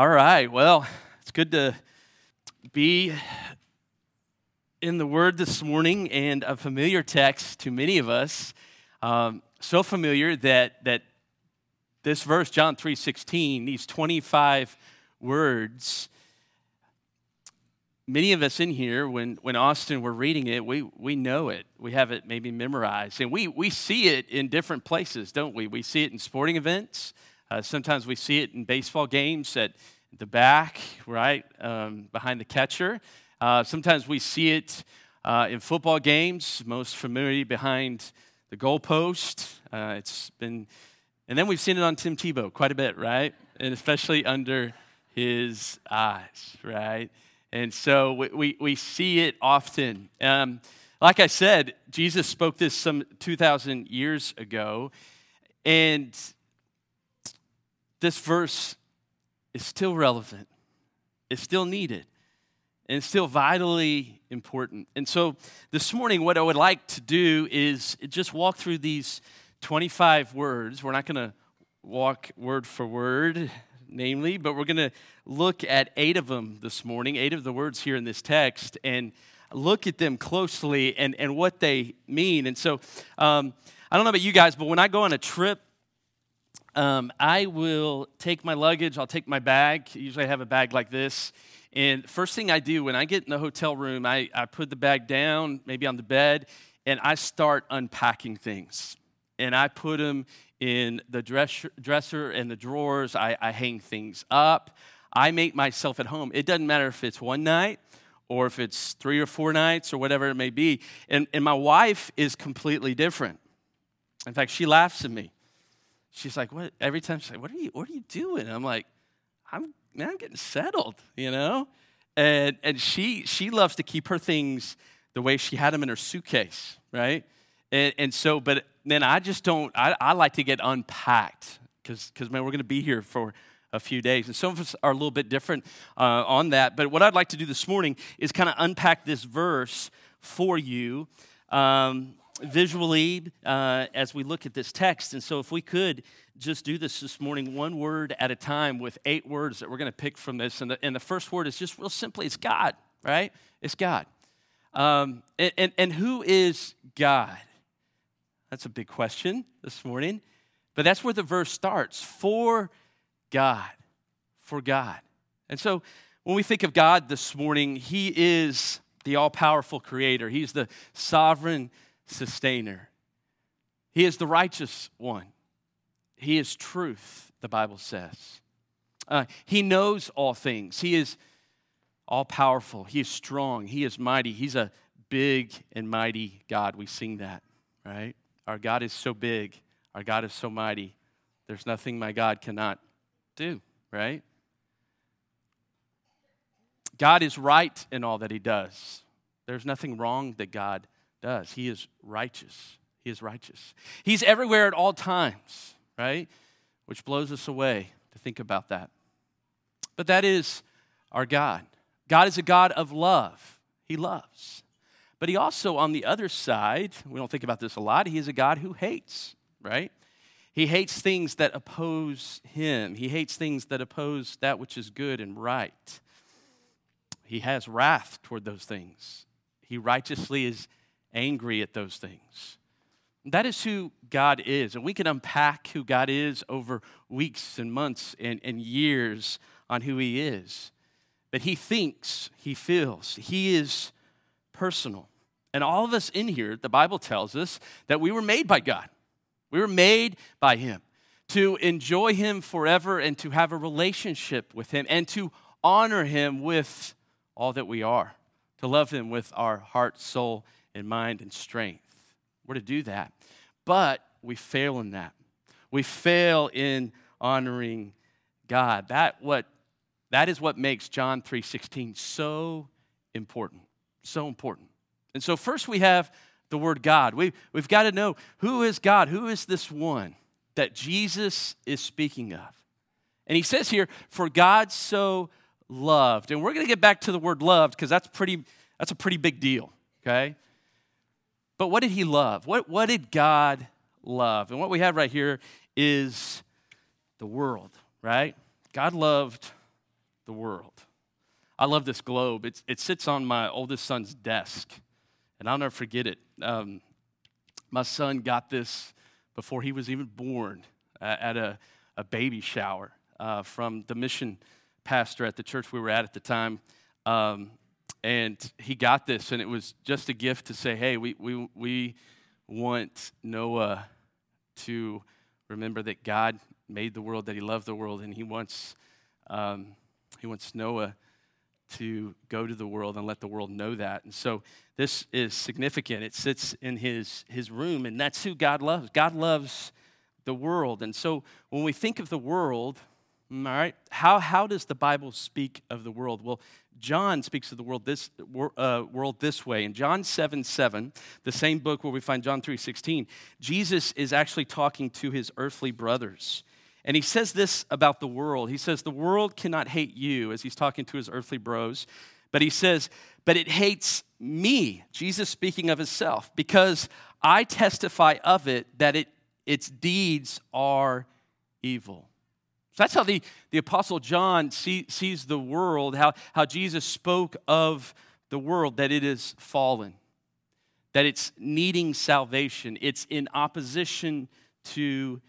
All right. Well, it's good to be in the Word this morning and a familiar text to many of us. Um, so familiar that, that this verse, John 3.16, these 25 words, many of us in here, when, when Austin were reading it, we, we know it. We have it maybe memorized. And we, we see it in different places, don't we? We see it in sporting events. Uh, sometimes we see it in baseball games at the back, right, um, behind the catcher. Uh, sometimes we see it uh, in football games, most familiar behind the goalpost. Uh, it's been, and then we've seen it on Tim Tebow quite a bit, right? And especially under his eyes, right? And so we, we, we see it often. Um, like I said, Jesus spoke this some 2,000 years ago. And this verse is still relevant, it's still needed, and it's still vitally important. And so this morning, what I would like to do is just walk through these 25 words. We're not going to walk word for word, namely, but we're going to look at eight of them this morning, eight of the words here in this text, and look at them closely and, and what they mean. And so, um, I don't know about you guys, but when I go on a trip, um, I will take my luggage, I'll take my bag. Usually I have a bag like this. And first thing I do when I get in the hotel room, I, I put the bag down, maybe on the bed, and I start unpacking things. And I put them in the dresser, dresser and the drawers. I, I hang things up. I make myself at home. It doesn't matter if it's one night or if it's three or four nights or whatever it may be. And, and my wife is completely different. In fact, she laughs at me she's like, what? Every time she's like, what are you, what are you doing? And I'm like, I'm, man, I'm getting settled, you know? And, and she, she loves to keep her things the way she had them in her suitcase, right? And, and so, but then I just don't, I, I like to get unpacked because, man, we're going to be here for a few days. And some of us are a little bit different uh, on that. But what I'd like to do this morning is kind of unpack this verse for you. Um, visually uh, as we look at this text. And so, if we could just do this this morning, one word at a time, with eight words that we're going to pick from this. And the, and the first word is just real simply it's God, right? It's God. Um, and, and, and who is God? That's a big question this morning. But that's where the verse starts for God. For God. And so, when we think of God this morning, He is the all powerful creator, He's the sovereign sustainer. He is the righteous one. He is truth, the Bible says. Uh, he knows all things. He is all powerful. He is strong. He is mighty. He's a big and mighty God. We sing that, right? Our God is so big. Our God is so mighty. There's nothing my God cannot do, right? God is right in all that he does. There's nothing wrong that God does. He is righteous. He is righteous. He's everywhere at all times, right? Which blows us away to think about that. But that is our God. God is a God of love. He loves. But he also, on the other side, we don't think about this a lot, he is a God who hates, right? He hates things that oppose him. He hates things that oppose that which is good and right. He has wrath toward those things. He righteously is angry at those things. That is who God is. And we can unpack who God is over weeks and months and, and years on who He is. But He thinks, He feels, He is personal. And all of us in here, the Bible tells us that we were made by God. We were made by Him to enjoy Him forever and to have a relationship with Him and to honor Him with all that we are, to love Him with our heart, soul, and mind and strength. We're to do that. But we fail in that. We fail in honoring God. That what that is what makes John 3:16 so important. So important. And so first we have the word God. We, we've got to know who is God? Who is this one that Jesus is speaking of? And he says here, for God so loved. And we're going to get back to the word loved because that's pretty that's a pretty big deal, okay? But what did he love? What, what did God love? And what we have right here is the world, right? God loved the world. I love this globe. It's, it sits on my oldest son's desk, and I'll never forget it. Um, my son got this before he was even born uh, at a, a baby shower uh, from the mission pastor at the church we were at at the time. Um, and he got this, and it was just a gift to say, hey, we, we, we want Noah to remember that God made the world, that he loved the world, and he wants, um, he wants Noah to go to the world and let the world know that. And so this is significant. It sits in his, his room, and that's who God loves. God loves the world. And so when we think of the world, all right, how, how does the Bible speak of the world? Well, John speaks of the world this, uh, world this way. In John 7 7, the same book where we find John 3 16, Jesus is actually talking to his earthly brothers. And he says this about the world. He says, The world cannot hate you, as he's talking to his earthly bros. But he says, But it hates me, Jesus speaking of himself, because I testify of it that it, its deeds are evil. That's how the, the Apostle John see, sees the world, how, how Jesus spoke of the world, that it is fallen, that it's needing salvation, it's in opposition to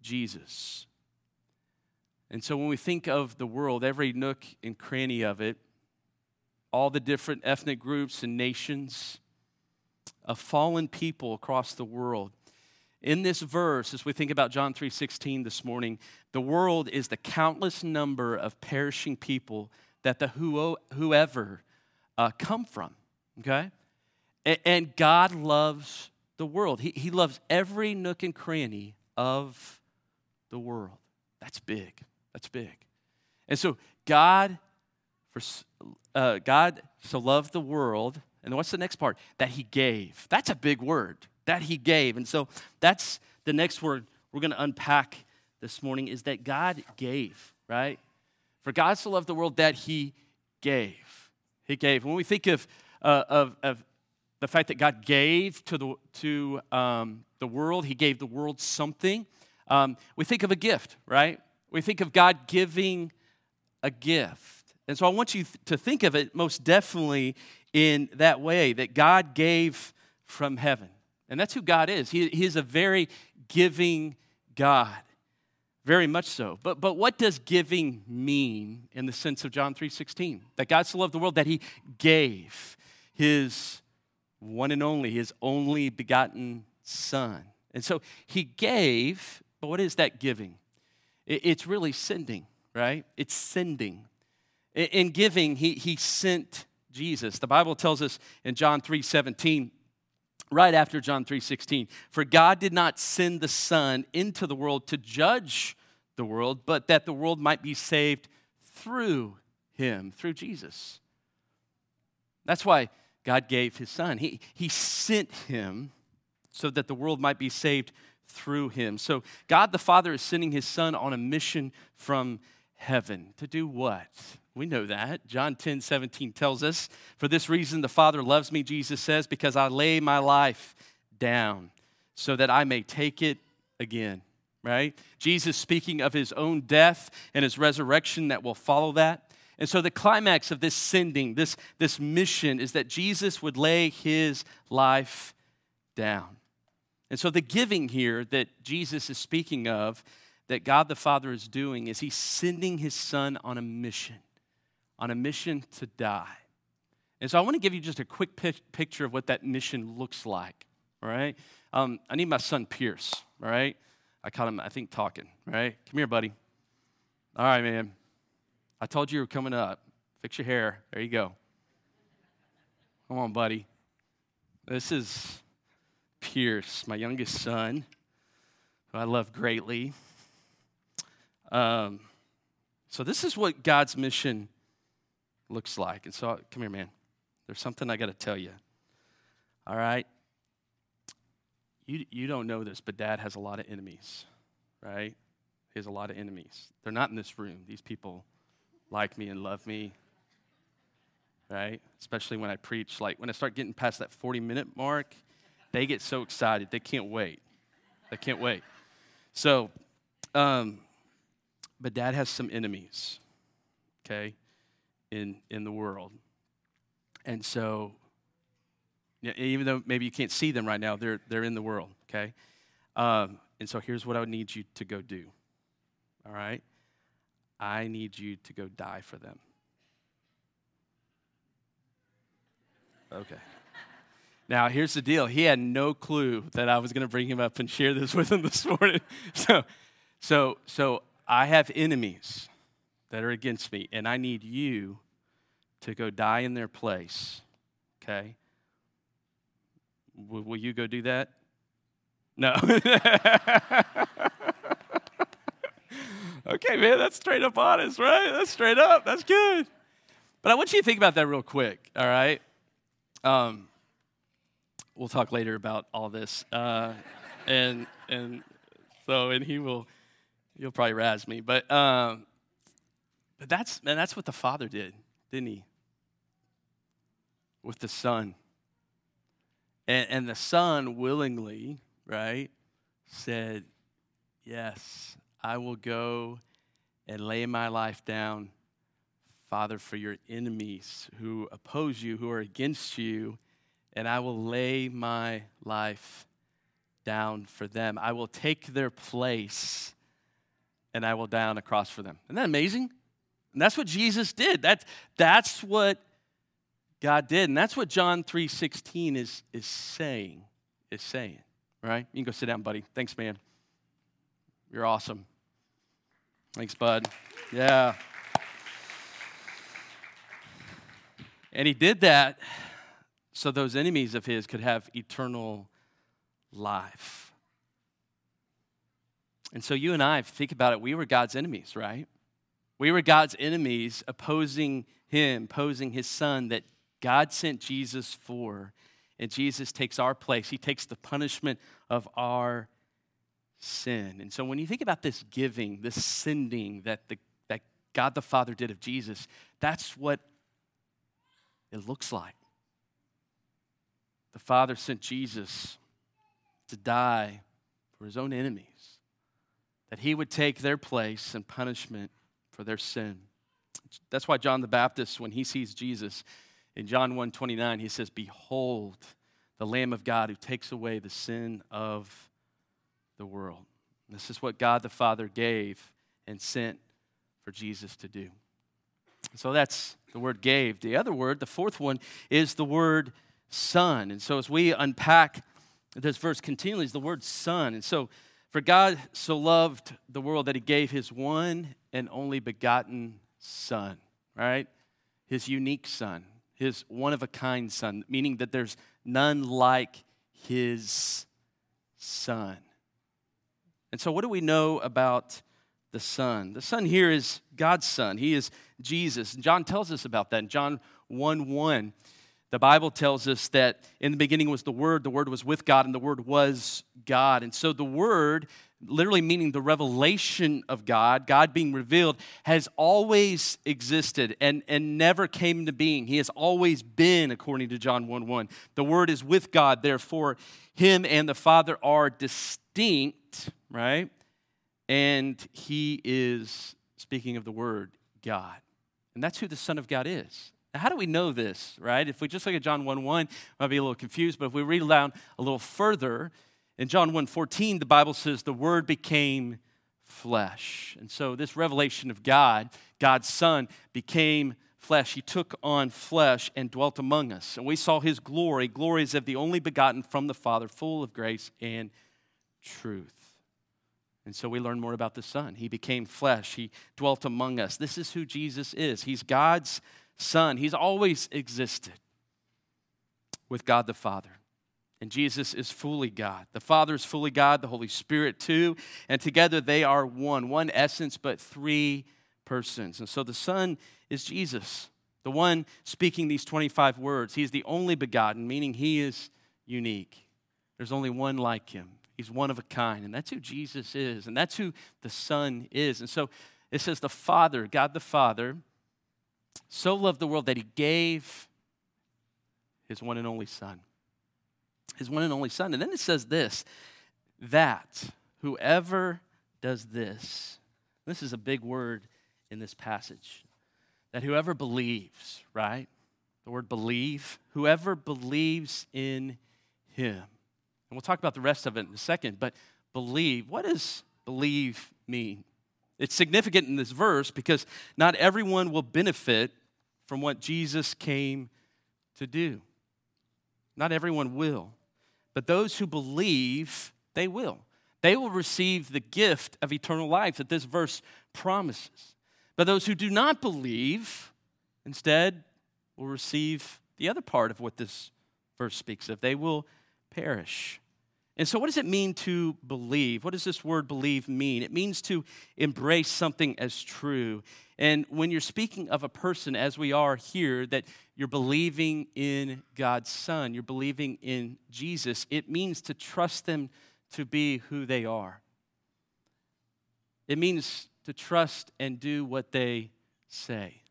Jesus. And so when we think of the world, every nook and cranny of it, all the different ethnic groups and nations, of fallen people across the world, in this verse as we think about john 3.16 this morning the world is the countless number of perishing people that the whoever uh, come from okay? And, and, god loves the world. He, he loves every nook and cranny of the world. That's big. That's big. And so god for uh, god so loved the world and what's the next part? That he gave. That's a big word that he gave. And so that's the next word we're going to unpack this morning is that God gave, right? For God so loved the world that he gave. He gave. When we think of, uh, of, of the fact that God gave to the, to, um, the world, he gave the world something, um, we think of a gift, right? We think of God giving a gift. And so I want you to think of it most definitely in that way that God gave from heaven. And that's who God is. He, he is a very giving God. Very much so. But, but what does giving mean in the sense of John 3.16? That God so loved the world that he gave his one and only, his only begotten son. And so he gave, but what is that giving? It, it's really sending, right? It's sending. In, in giving, he, he sent Jesus. The Bible tells us in John 3.17, right after John 3:16. For God did not send the Son into the world to judge the world, but that the world might be saved through him, through Jesus. That's why God gave his son. He, he sent him so that the world might be saved through him. So God the Father is sending his son on a mission from heaven. To do what? We know that. John 10 17 tells us, For this reason the Father loves me, Jesus says, because I lay my life down so that I may take it again. Right? Jesus speaking of his own death and his resurrection that will follow that. And so the climax of this sending, this, this mission, is that Jesus would lay his life down. And so the giving here that Jesus is speaking of, that God the Father is doing, is he's sending his son on a mission on a mission to die. And so I want to give you just a quick picture of what that mission looks like, all right? Um, I need my son Pierce, all right? I caught him, I think, talking, all right? Come here, buddy. All right, man. I told you you were coming up. Fix your hair. There you go. Come on, buddy. This is Pierce, my youngest son, who I love greatly. Um, so, this is what God's mission looks like. And so, come here, man. There's something I got to tell you. All right? You, you don't know this, but dad has a lot of enemies, right? He has a lot of enemies. They're not in this room. These people like me and love me, right? Especially when I preach. Like when I start getting past that 40 minute mark, they get so excited. They can't wait. They can't wait. So, um, but dad has some enemies. okay, in, in the world. And so, even though maybe you can't see them right now, they're, they're in the world, okay? Um, and so here's what I need you to go do, all right? I need you to go die for them. Okay. Now, here's the deal. He had no clue that I was going to bring him up and share this with him this morning. So, so, so I have enemies that are against me, and I need you to go die in their place. Okay? Will, will you go do that? No. okay, man, that's straight up honest, right? That's straight up. That's good. But I want you to think about that real quick, all right? Um, we'll talk later about all this. Uh, and, and so, and he will, you'll probably razz me. But, um, but that's, man, that's what the Father did, didn't he? With the Son. And, and the Son willingly, right, said, Yes, I will go and lay my life down, Father, for your enemies who oppose you, who are against you and I will lay my life down for them. I will take their place and I will die on a cross for them. Isn't that amazing? And that's what Jesus did. That, that's what God did. And that's what John 3.16 is, is saying, is saying, right? You can go sit down, buddy. Thanks, man. You're awesome. Thanks, bud. Yeah. And he did that so those enemies of his could have eternal life. And so you and I, think about it, we were God's enemies, right? We were God's enemies opposing him, opposing his son that God sent Jesus for. And Jesus takes our place, he takes the punishment of our sin. And so when you think about this giving, this sending that, the, that God the Father did of Jesus, that's what it looks like. The Father sent Jesus to die for his own enemies, that he would take their place and punishment for their sin. That's why John the Baptist, when he sees Jesus in John 1 29, he says, Behold, the Lamb of God who takes away the sin of the world. This is what God the Father gave and sent for Jesus to do. So that's the word gave. The other word, the fourth one, is the word son. And so as we unpack this verse continually, is the word son. And so, for God so loved the world that he gave his one and only begotten son, right? His unique son, his one of a kind son, meaning that there's none like his son. And so, what do we know about the Son? The Son here is God's Son. He is Jesus. John tells us about that in John 1 1. The Bible tells us that in the beginning was the Word, the Word was with God, and the Word was God. And so the Word, literally meaning the revelation of God, God being revealed, has always existed and, and never came into being. He has always been, according to John 1 1. The Word is with God, therefore, Him and the Father are distinct, right? And He is, speaking of the Word, God. And that's who the Son of God is. Now, how do we know this, right? If we just look at John 1 1, might be a little confused, but if we read down a little further, in John 1 14, the Bible says the Word became flesh. And so this revelation of God, God's Son, became flesh. He took on flesh and dwelt among us. And we saw his glory. Is of the only begotten from the Father, full of grace and truth. And so we learn more about the Son. He became flesh, He dwelt among us. This is who Jesus is. He's God's Son. He's always existed with God the Father. And Jesus is fully God. The Father is fully God, the Holy Spirit too. And together they are one, one essence, but three persons. And so the Son is Jesus, the one speaking these 25 words. He's the only begotten, meaning he is unique. There's only one like him. He's one of a kind. And that's who Jesus is. And that's who the Son is. And so it says the Father, God the Father, so loved the world that he gave his one and only Son. His one and only Son. And then it says this that whoever does this, this is a big word in this passage, that whoever believes, right? The word believe, whoever believes in him. And we'll talk about the rest of it in a second, but believe, what does believe mean? It's significant in this verse because not everyone will benefit from what Jesus came to do. Not everyone will. But those who believe, they will. They will receive the gift of eternal life that this verse promises. But those who do not believe, instead, will receive the other part of what this verse speaks of. They will perish. And so, what does it mean to believe? What does this word believe mean? It means to embrace something as true. And when you're speaking of a person, as we are here, that you're believing in God's Son, you're believing in Jesus, it means to trust them to be who they are. It means to trust and do what they say.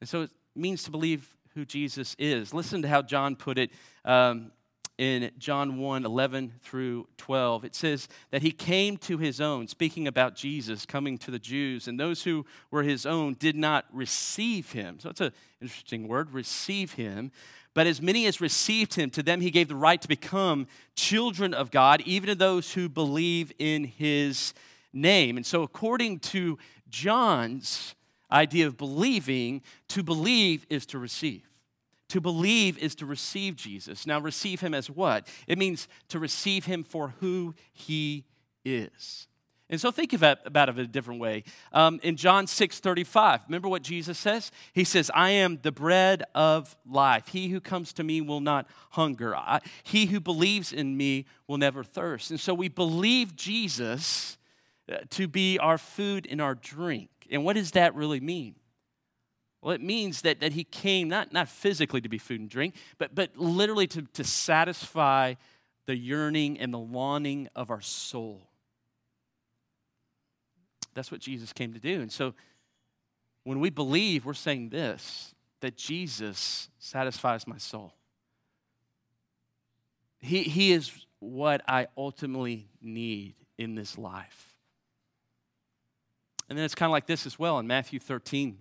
And so it means to believe who Jesus is. Listen to how John put it um, in John 1 11 through 12. It says that he came to his own, speaking about Jesus coming to the Jews, and those who were his own did not receive him. So it's an interesting word, receive him. But as many as received him, to them he gave the right to become children of God, even to those who believe in his name. And so, according to John's idea of believing, to believe is to receive. To believe is to receive Jesus. Now, receive him as what? It means to receive him for who he is. And so think about, about it a different way. Um, in John 6 35, remember what Jesus says? He says, I am the bread of life. He who comes to me will not hunger. I, he who believes in me will never thirst. And so we believe Jesus uh, to be our food and our drink. And what does that really mean? Well, it means that, that he came not, not physically to be food and drink, but, but literally to, to satisfy the yearning and the longing of our soul. That's what Jesus came to do. And so when we believe, we're saying this that Jesus satisfies my soul. He, he is what I ultimately need in this life. And then it's kind of like this as well in Matthew 13.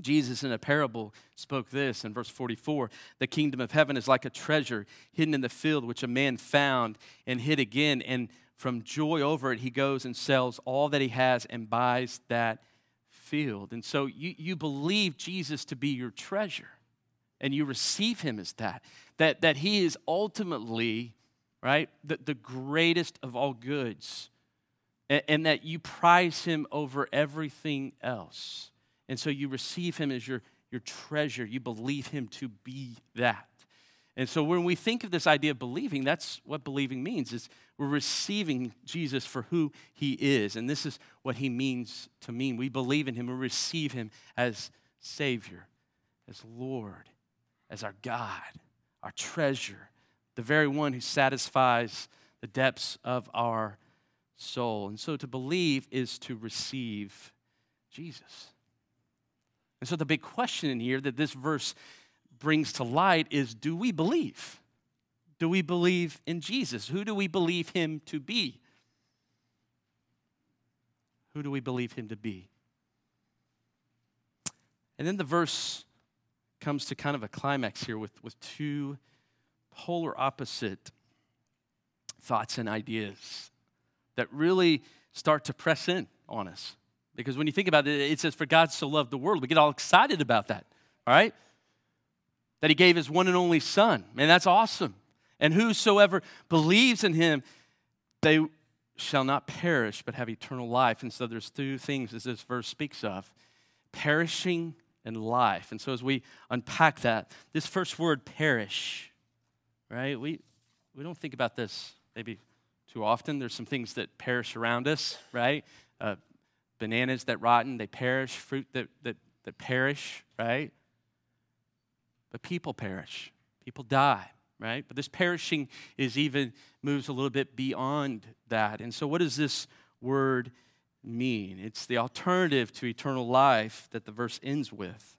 Jesus, in a parable, spoke this in verse 44 The kingdom of heaven is like a treasure hidden in the field, which a man found and hid again. And from joy over it, he goes and sells all that he has and buys that field. And so you, you believe Jesus to be your treasure, and you receive him as that, that, that he is ultimately, right, the, the greatest of all goods, and, and that you prize him over everything else. And so you receive him as your, your treasure. You believe him to be that. And so when we think of this idea of believing, that's what believing means is we're receiving Jesus for who he is. And this is what he means to mean. We believe in him, we receive him as Savior, as Lord, as our God, our treasure, the very one who satisfies the depths of our soul. And so to believe is to receive Jesus. And so the big question in here that this verse brings to light is do we believe? Do we believe in Jesus? Who do we believe him to be? Who do we believe him to be? And then the verse comes to kind of a climax here with, with two polar opposite thoughts and ideas that really start to press in on us. Because when you think about it, it says, For God so loved the world. We get all excited about that, all right? That He gave His one and only Son. Man, that's awesome. And whosoever believes in Him, they shall not perish, but have eternal life. And so there's two things as this verse speaks of perishing and life. And so as we unpack that, this first word, perish, right? We, we don't think about this maybe too often. There's some things that perish around us, right? Uh, bananas that rotten, they perish, fruit that, that, that perish, right? But people perish, people die, right? But this perishing is even moves a little bit beyond that. And so, what does this word mean? It's the alternative to eternal life that the verse ends with.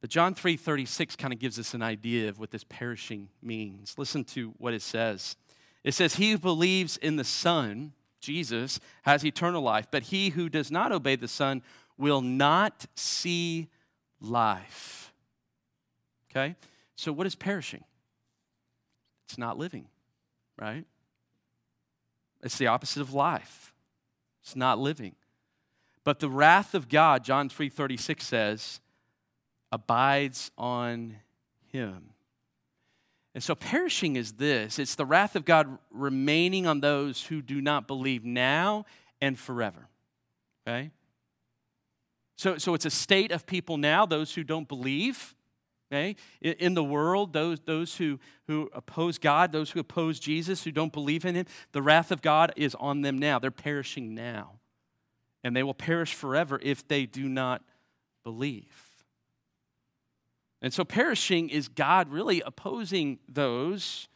But John 3:36 kind of gives us an idea of what this perishing means. Listen to what it says. It says, He who believes in the Son Jesus has eternal life, but he who does not obey the Son will not see life. Okay? So, what is perishing? It's not living, right? It's the opposite of life. It's not living. But the wrath of God, John 3:36 says, abides on him. And so perishing is this it's the wrath of God remaining on those who do not believe now and forever. Okay? So, so it's a state of people now, those who don't believe, okay? In, the world, those, those who, who oppose God, those who oppose Jesus, who don't believe in Him, the wrath of God is on them now. They're perishing now. And they will perish forever if they do not believe. And so perishing is God really opposing those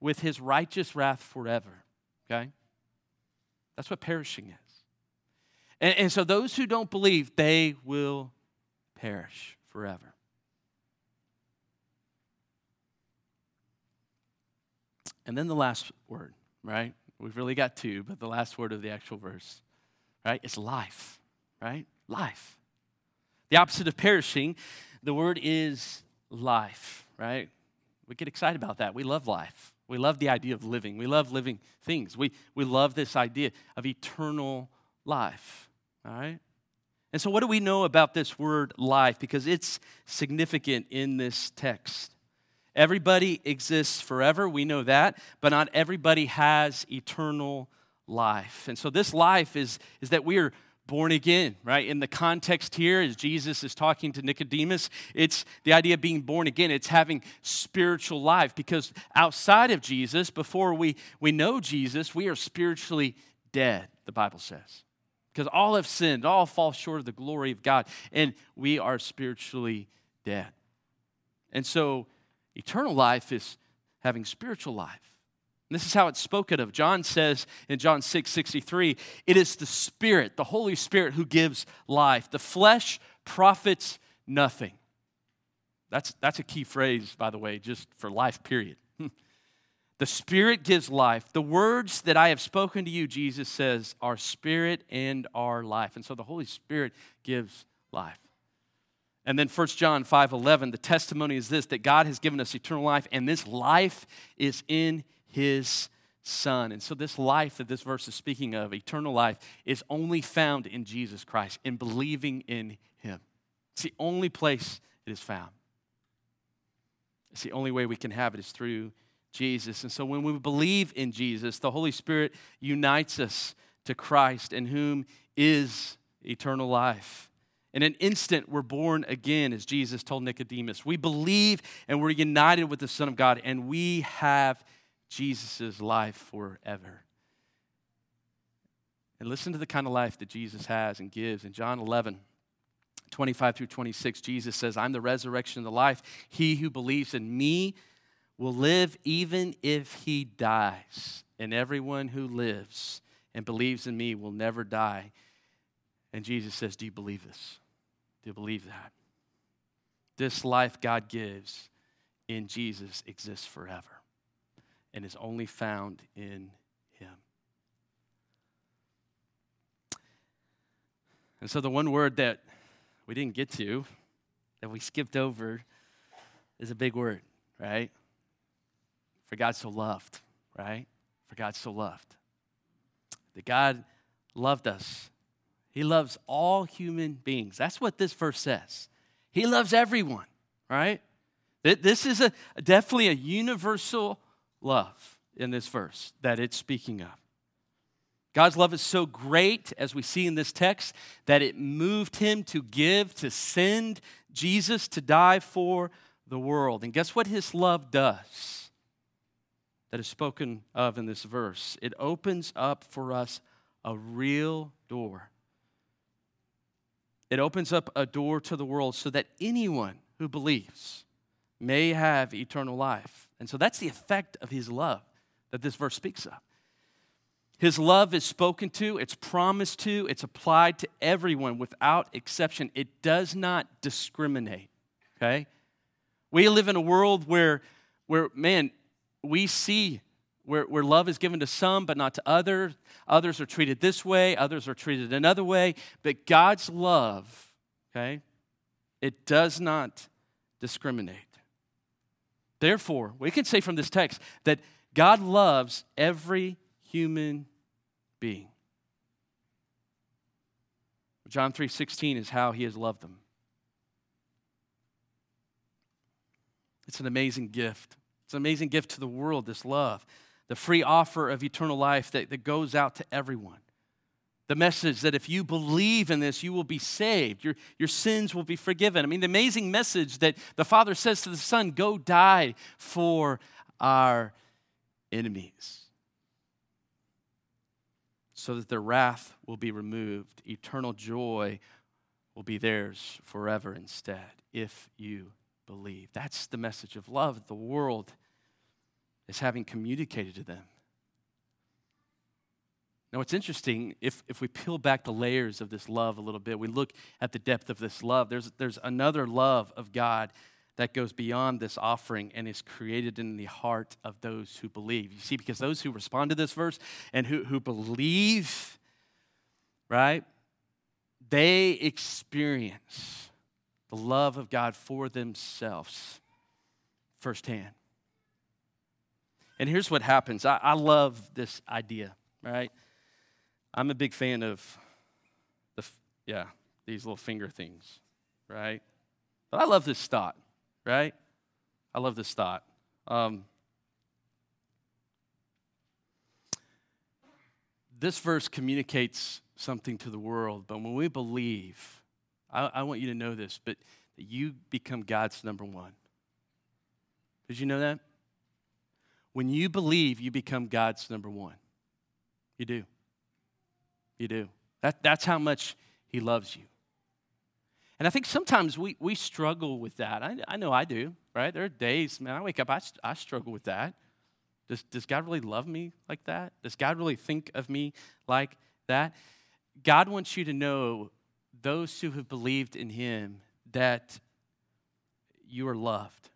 with His righteous wrath forever, okay? That's what perishing is. And, and so those who don't believe, they will perish forever. And then the last word, right? We've really got two, but the last word of the actual verse, right, is life, right? Life. The opposite of perishing, the word is life, right? We get excited about that. We love life. We love the idea of living. We love living things. We, we love this idea of eternal life. All right? And so, what do we know about this word life? Because it's significant in this text. Everybody exists forever, we know that, but not everybody has eternal life. And so, this life is, is that we are born again, right? In the context here, as Jesus is talking to Nicodemus, it's the idea of being born again. It's having spiritual life because outside of Jesus, before we, we know Jesus, we are spiritually dead, the Bible says because all have sinned, all fall short of the glory of God, and we are spiritually dead. And so, eternal life is having spiritual life. This is how it's spoken of. John says in John 6 63, it is the Spirit, the Holy Spirit, who gives life. The flesh profits nothing. That's, that's a key phrase, by the way, just for life, period. The Spirit gives life. The words that I have spoken to you, Jesus says, are spirit and are life. And so the Holy Spirit gives life. And then 1 John 5 11, the testimony is this that God has given us eternal life, and this life is in His Son. And so, this life that this verse is speaking of, eternal life, is only found in Jesus Christ, in believing in Him. It's the only place it is found. It's the only way we can have it is through Jesus. And so when we believe in Jesus, the Holy Spirit unites us to Christ, in whom is eternal life. In an instant, we're born again, as Jesus told Nicodemus. We believe and we're united with the Son of God, and we have Jesus' life forever. And listen to the kind of life that Jesus has and gives. In John 11, 25 through 26, Jesus says, I'm the resurrection and the life. He who believes in me, will live even if he dies. And everyone who lives and believes in me will never die. And Jesus says, Do you believe this? Do you believe that? This life God gives in Jesus exists forever and is only found in him. And so, the one word that we didn't get to, that we skipped over, is a big word, right? For God so loved, right? For God so loved. That God loved us. He loves all human beings. That's what this verse says. He loves everyone, right? This is a, definitely a universal love in this verse that it's speaking of. God's love is so great, as we see in this text, that it moved him to give, to send Jesus to die for the world. And guess what his love does? that is spoken of in this verse. It opens up for us a real door. It opens up a door to the world so that anyone who believes may have eternal life. And so that's the effect of his love that this verse speaks of. His love is spoken to, it's promised to, it's applied to everyone without exception. It does not discriminate, okay? We live in a world where, where man, we see where, where love is given to some but not to others. Others are treated this way, others are treated another way. But God's love, okay, it does not discriminate. Therefore, we can say from this text that God loves every human being. John 3:16 is how he has loved them. It's an amazing gift. It's an amazing gift to the world, this love, the free offer of eternal life that, that goes out to everyone. The message that if you believe in this, you will be saved. Your, your sins will be forgiven. I mean, the amazing message that the Father says to the Son go die for our enemies so that their wrath will be removed. Eternal joy will be theirs forever instead if you believe. That's the message of love the world is having communicated to them. Now, what's interesting, if, if we peel back the layers of this love a little bit, we look at the depth of this love, there's, there's another love of God that goes beyond this offering and is created in the heart of those who believe. You see, because those who respond to this verse and who, who believe, right, they experience the love of God for themselves firsthand. And here's what happens I, I love this idea, right? I'm a big fan of the, yeah, these little finger things, right? But I love this thought right? I love this thought. Um, this verse communicates something to the world, but when we believe, I, I want you to know this, but you become God's number one. Did you know that? When you believe, you become God's number one. You do. You do. That, that's how much He loves you. And I think sometimes we, we struggle with that. I, I know I do, right? There are days, man, I wake up, I, I struggle with that. Does, does God really love me like that? Does God really think of me like that? God wants you to know, those who have believed in Him, that you are loved.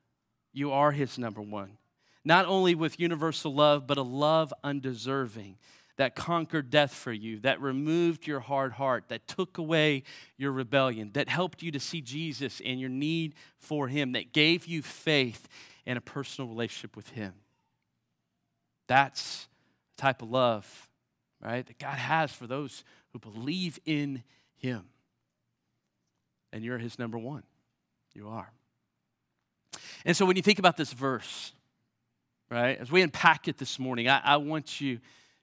You are His number one. Not only with universal love, but a love undeserving that conquered death for you, that removed your hard heart, that took away your rebellion, that helped you to see Jesus and your need for Him, that gave you faith and a personal relationship with Him. That's the type of love, right, that God has for those who believe in Him. And you're His number one. You are. And so when you think about this verse, right, as we unpack it this morning, I, I want you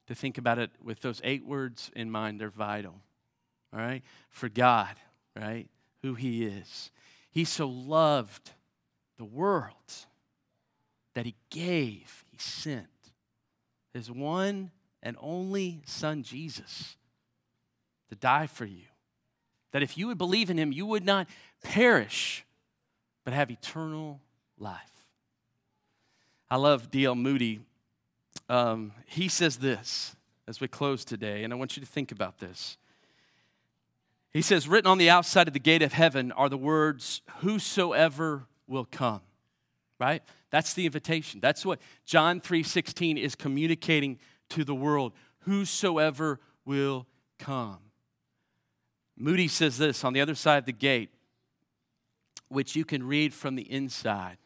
to think about it with those eight words in mind. They're vital, all right? For God, right? Who He is. He so loved the world that He gave, He sent His one and only Son, Jesus, to die for you. That if you would believe in Him, you would not perish, but have eternal life. I love D.L. Moody um, he says this as we close today, and I want you to think about this. He says, Written on the outside of the gate of heaven are the words, Whosoever will come. Right? That's the invitation. That's what John 3:16 is communicating to the world. Whosoever will come. Moody says this on the other side of the gate, which you can read from the inside.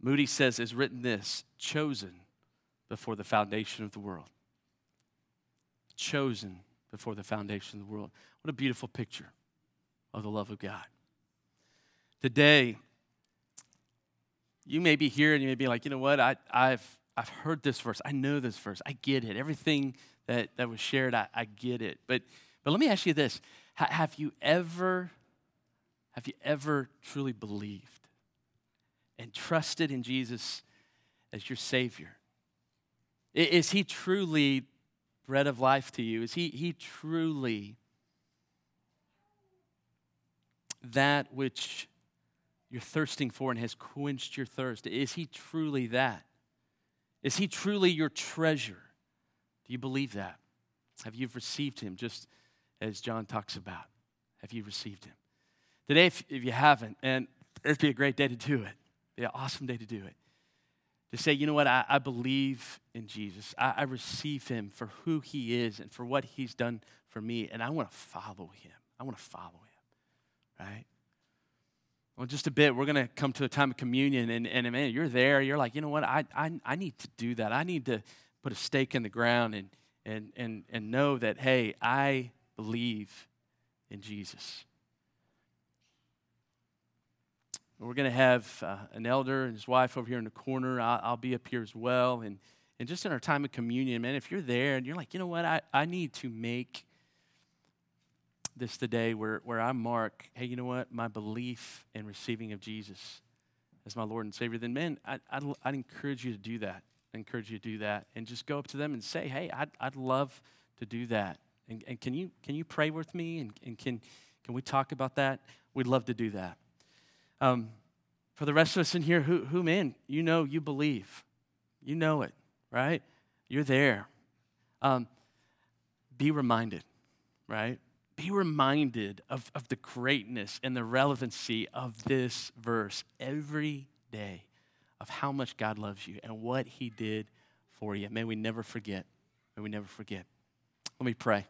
Moody says, is written this chosen before the foundation of the world. Chosen before the foundation of the world. What a beautiful picture of the love of God. Today, you may be here and you may be like, you know what? I, have I've heard this verse. I know this verse. I get it. Everything that, that was shared, I, I get it. But, but let me ask you this H- have you ever have you ever truly believed and trusted in Jesus as your Savior? Is he truly bread of life to you? Is he, he truly that which you're thirsting for and has quenched your thirst? Is he truly that? Is he truly your treasure? Do you believe that? Have you received him just as John talks about? Have you received him? Today, if, if you haven't, and it'd be a great day to do it, be an awesome day to do it. To say, you know what, I, I believe in Jesus. I, I receive him for who he is and for what he's done for me, and I want to follow him. I want to follow him, right? Well, just a bit, we're going to come to a time of communion, and, and man, you're there. You're like, you know what? I, I, I need to do that. I need to put a stake in the ground and, and, and, and know that, hey, I believe in Jesus. We're going to have uh, an elder and his wife over here in the corner. I'll, I'll, be up here as well. And, and just in our time of communion, man, if you're there and you're like, you know what, I, I need to make this today where, where I mark, hey, you know what, my belief and receiving of Jesus as my Lord and Savior, then, man, I, I'd, I'd encourage you to do that. I encourage you to do that and just go up to them and say, hey, I'd, I'd love to do that. And, and can, you, can you pray with me? And, and can, can we talk about that? We'd love to do that. Um, for the rest of us in here, who, who, man, you know, you believe. You know it, right? You're there. Um, be reminded, right? Be reminded of, of the greatness and the relevancy of this verse every day of how much God loves you and what He did for you. May we never forget. May we never forget. Let me pray.